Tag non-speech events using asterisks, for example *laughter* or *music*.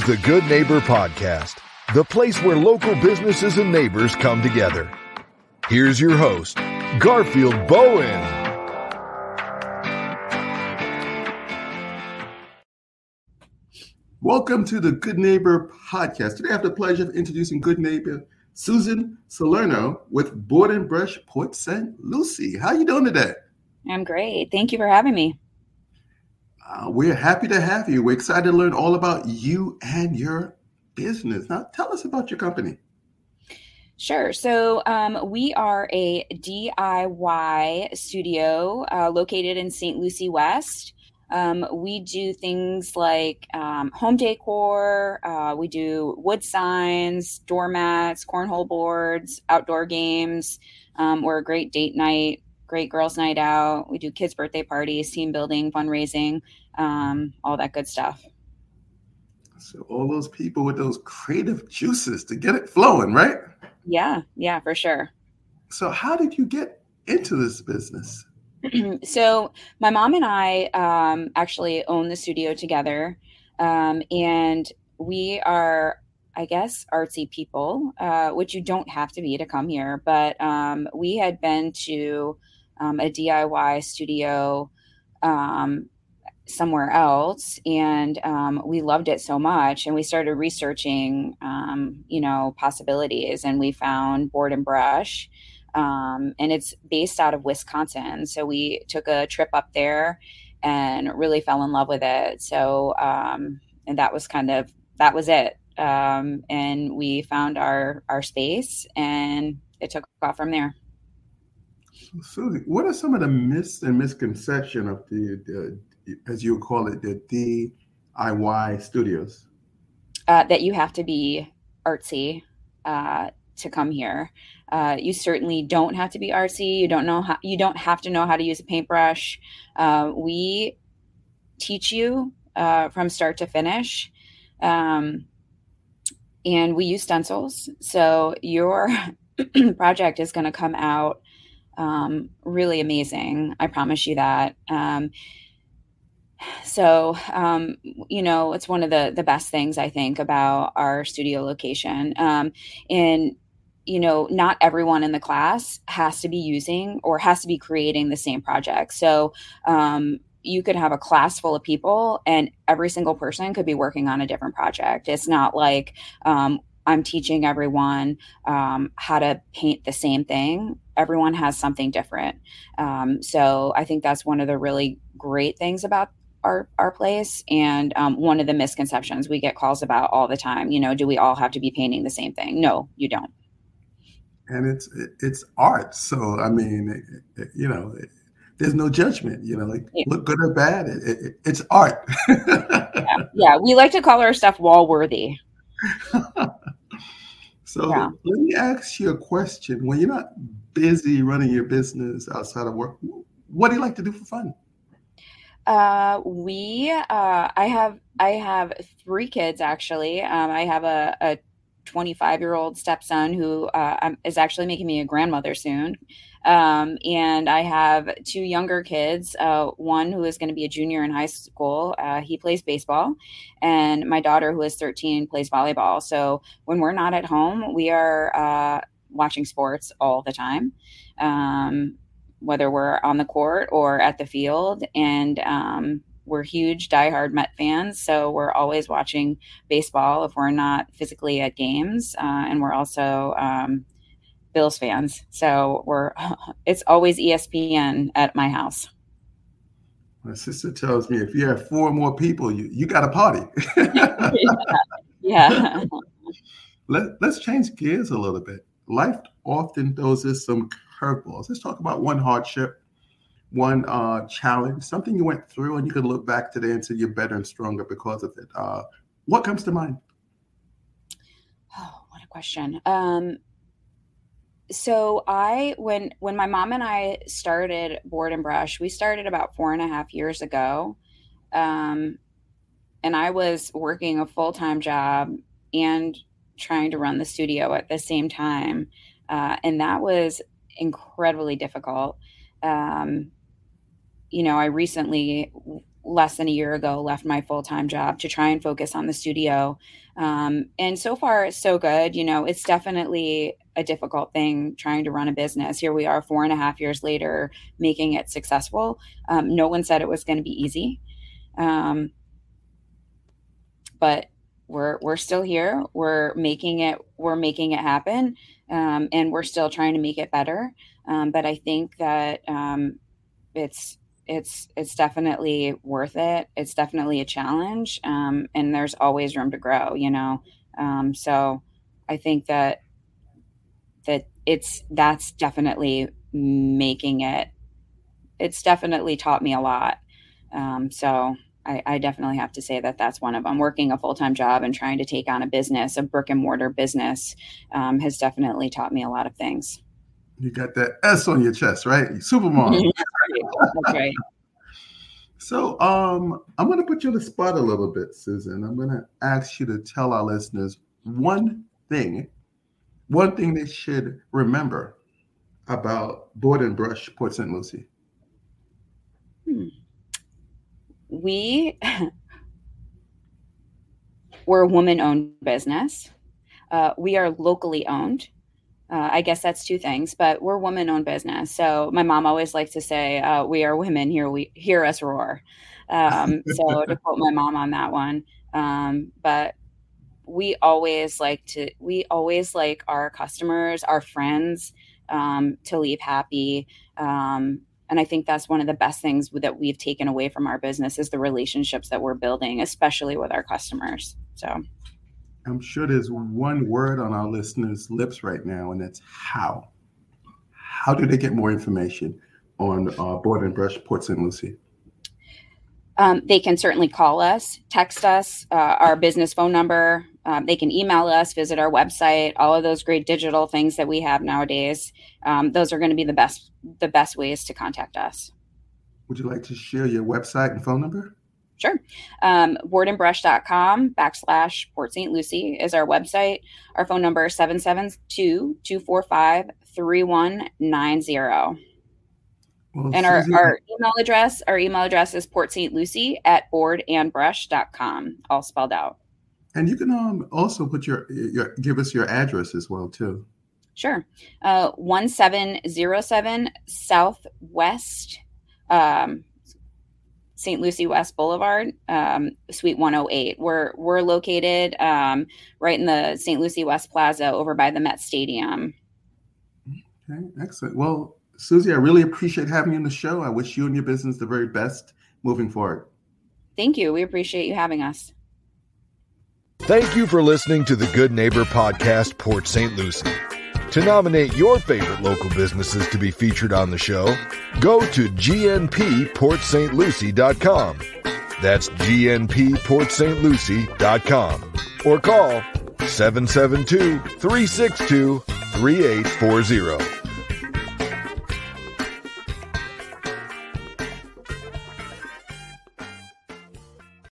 is the Good Neighbor Podcast, the place where local businesses and neighbors come together. Here's your host, Garfield Bowen. Welcome to the Good Neighbor Podcast. Today I have the pleasure of introducing Good Neighbor Susan Salerno with Board and Brush Port St. Lucie. How are you doing today? I'm great. Thank you for having me. Uh, we're happy to have you. We're excited to learn all about you and your business. Now, tell us about your company. Sure. So um, we are a DIY studio uh, located in St. Lucie West. Um, we do things like um, home decor. Uh, we do wood signs, doormats, cornhole boards, outdoor games. Um, we're a great date night great girls' night out. We do kids' birthday parties, team building, fundraising, um, all that good stuff. So all those people with those creative juices to get it flowing, right? Yeah, yeah, for sure. So how did you get into this business? *clears throat* so my mom and I um, actually own the studio together, um, and we are I guess, artsy people, uh, which you don't have to be to come here. But um, we had been to um, a DIY studio um, somewhere else, and um, we loved it so much. And we started researching, um, you know, possibilities, and we found Board and Brush, um, and it's based out of Wisconsin. So we took a trip up there and really fell in love with it. So, um, and that was kind of that was it. and we found our our space, and it took off from there. Susie, what are some of the myths and misconceptions of the, the, as you call it, the DIY studios? Uh, that you have to be artsy uh, to come here. Uh, you certainly don't have to be artsy. You don't know how. You don't have to know how to use a paintbrush. Uh, we teach you uh, from start to finish. Um, and we use stencils. So your *clears throat* project is going to come out um, really amazing. I promise you that. Um, so um, you know it's one of the the best things i think about our studio location um, and you know not everyone in the class has to be using or has to be creating the same project so um, you could have a class full of people and every single person could be working on a different project it's not like um, i'm teaching everyone um, how to paint the same thing everyone has something different. Um, so I think that's one of the really great things about our our place and um, one of the misconceptions we get calls about all the time you know do we all have to be painting the same thing no you don't and it's it's art so i mean it, you know it, there's no judgment you know like yeah. look good or bad it, it's art *laughs* yeah. yeah we like to call our stuff wall worthy *laughs* so yeah. let me ask you a question. When you're not busy running your business outside of work, what do you like to do for fun? Uh, we, uh, I have, I have three kids actually. Um, I have a, a 25 year old stepson who uh, is actually making me a grandmother soon. Um, and I have two younger kids. Uh, one who is going to be a junior in high school. Uh, he plays baseball, and my daughter, who is 13, plays volleyball. So when we're not at home, we are uh, watching sports all the time. Um, whether we're on the court or at the field, and um, we're huge diehard Met fans, so we're always watching baseball if we're not physically at games, uh, and we're also um, Bills fans. So we're *laughs* it's always ESPN at my house. My sister tells me if you have four more people, you, you got a party. *laughs* yeah. yeah. *laughs* Let, let's change gears a little bit. Life often throws us some curveballs. Let's talk about one hardship, one uh, challenge, something you went through, and you can look back today and say you're better and stronger because of it. Uh, what comes to mind? Oh, what a question. Um, so I when when my mom and I started Board and Brush, we started about four and a half years ago, um, and I was working a full time job and trying to run the studio at the same time, uh, and that was incredibly difficult. Um, you know, I recently less than a year ago left my full-time job to try and focus on the studio. Um, and so far it's so good. You know it's definitely a difficult thing trying to run a business. Here we are four and a half years later making it successful. Um, no one said it was going to be easy. Um, but we're we're still here. We're making it we're making it happen um, and we're still trying to make it better. Um, but i think that um, it's it's it's definitely worth it. It's definitely a challenge, um, and there's always room to grow. You know, um, so I think that that it's that's definitely making it. It's definitely taught me a lot. Um, so I, I, definitely have to say that that's one of them. Working a full time job and trying to take on a business, a brick and mortar business, um, has definitely taught me a lot of things. You got that S on your chest, right? Supermom. *laughs* That's right. So um, I'm going to put you on the spot a little bit, Susan. I'm going to ask you to tell our listeners one thing, one thing they should remember about Board and Brush Port St. Lucie. Hmm. We *laughs* we're a woman-owned business. Uh, we are locally owned uh, I guess that's two things, but we're woman owned business. So my mom always likes to say, uh, we are women here. We hear us roar. Um, *laughs* so to quote my mom on that one, um, but we always like to, we always like our customers, our friends, um, to leave happy. Um, and I think that's one of the best things that we've taken away from our business is the relationships that we're building, especially with our customers. So I'm sure there's one word on our listeners' lips right now, and that's how. How do they get more information on uh, Board and Brush Port St. Lucie? Um, they can certainly call us, text us, uh, our business phone number. Um, they can email us, visit our website, all of those great digital things that we have nowadays. Um, those are going to be the best the best ways to contact us. Would you like to share your website and phone number? Sure. Um, boardandbrush.com backslash Port St. Lucie is our website. Our phone number is 772 245 3190. And our, our email address, our email address is Port St. Lucie at boardandbrush.com, all spelled out. And you can um, also put your, your, give us your address as well, too. Sure. Uh, 1707 Southwest um, St. Lucie West Boulevard, um, Suite 108. We're we're located um, right in the St. Lucie West Plaza over by the Met Stadium. Okay, excellent. Well, Susie, I really appreciate having you on the show. I wish you and your business the very best moving forward. Thank you. We appreciate you having us. Thank you for listening to the Good Neighbor Podcast, Port St. Lucie. To nominate your favorite local businesses to be featured on the show, go to gnpportstlucie.com. That's gnpportstlucie.com or call 772 362 3840.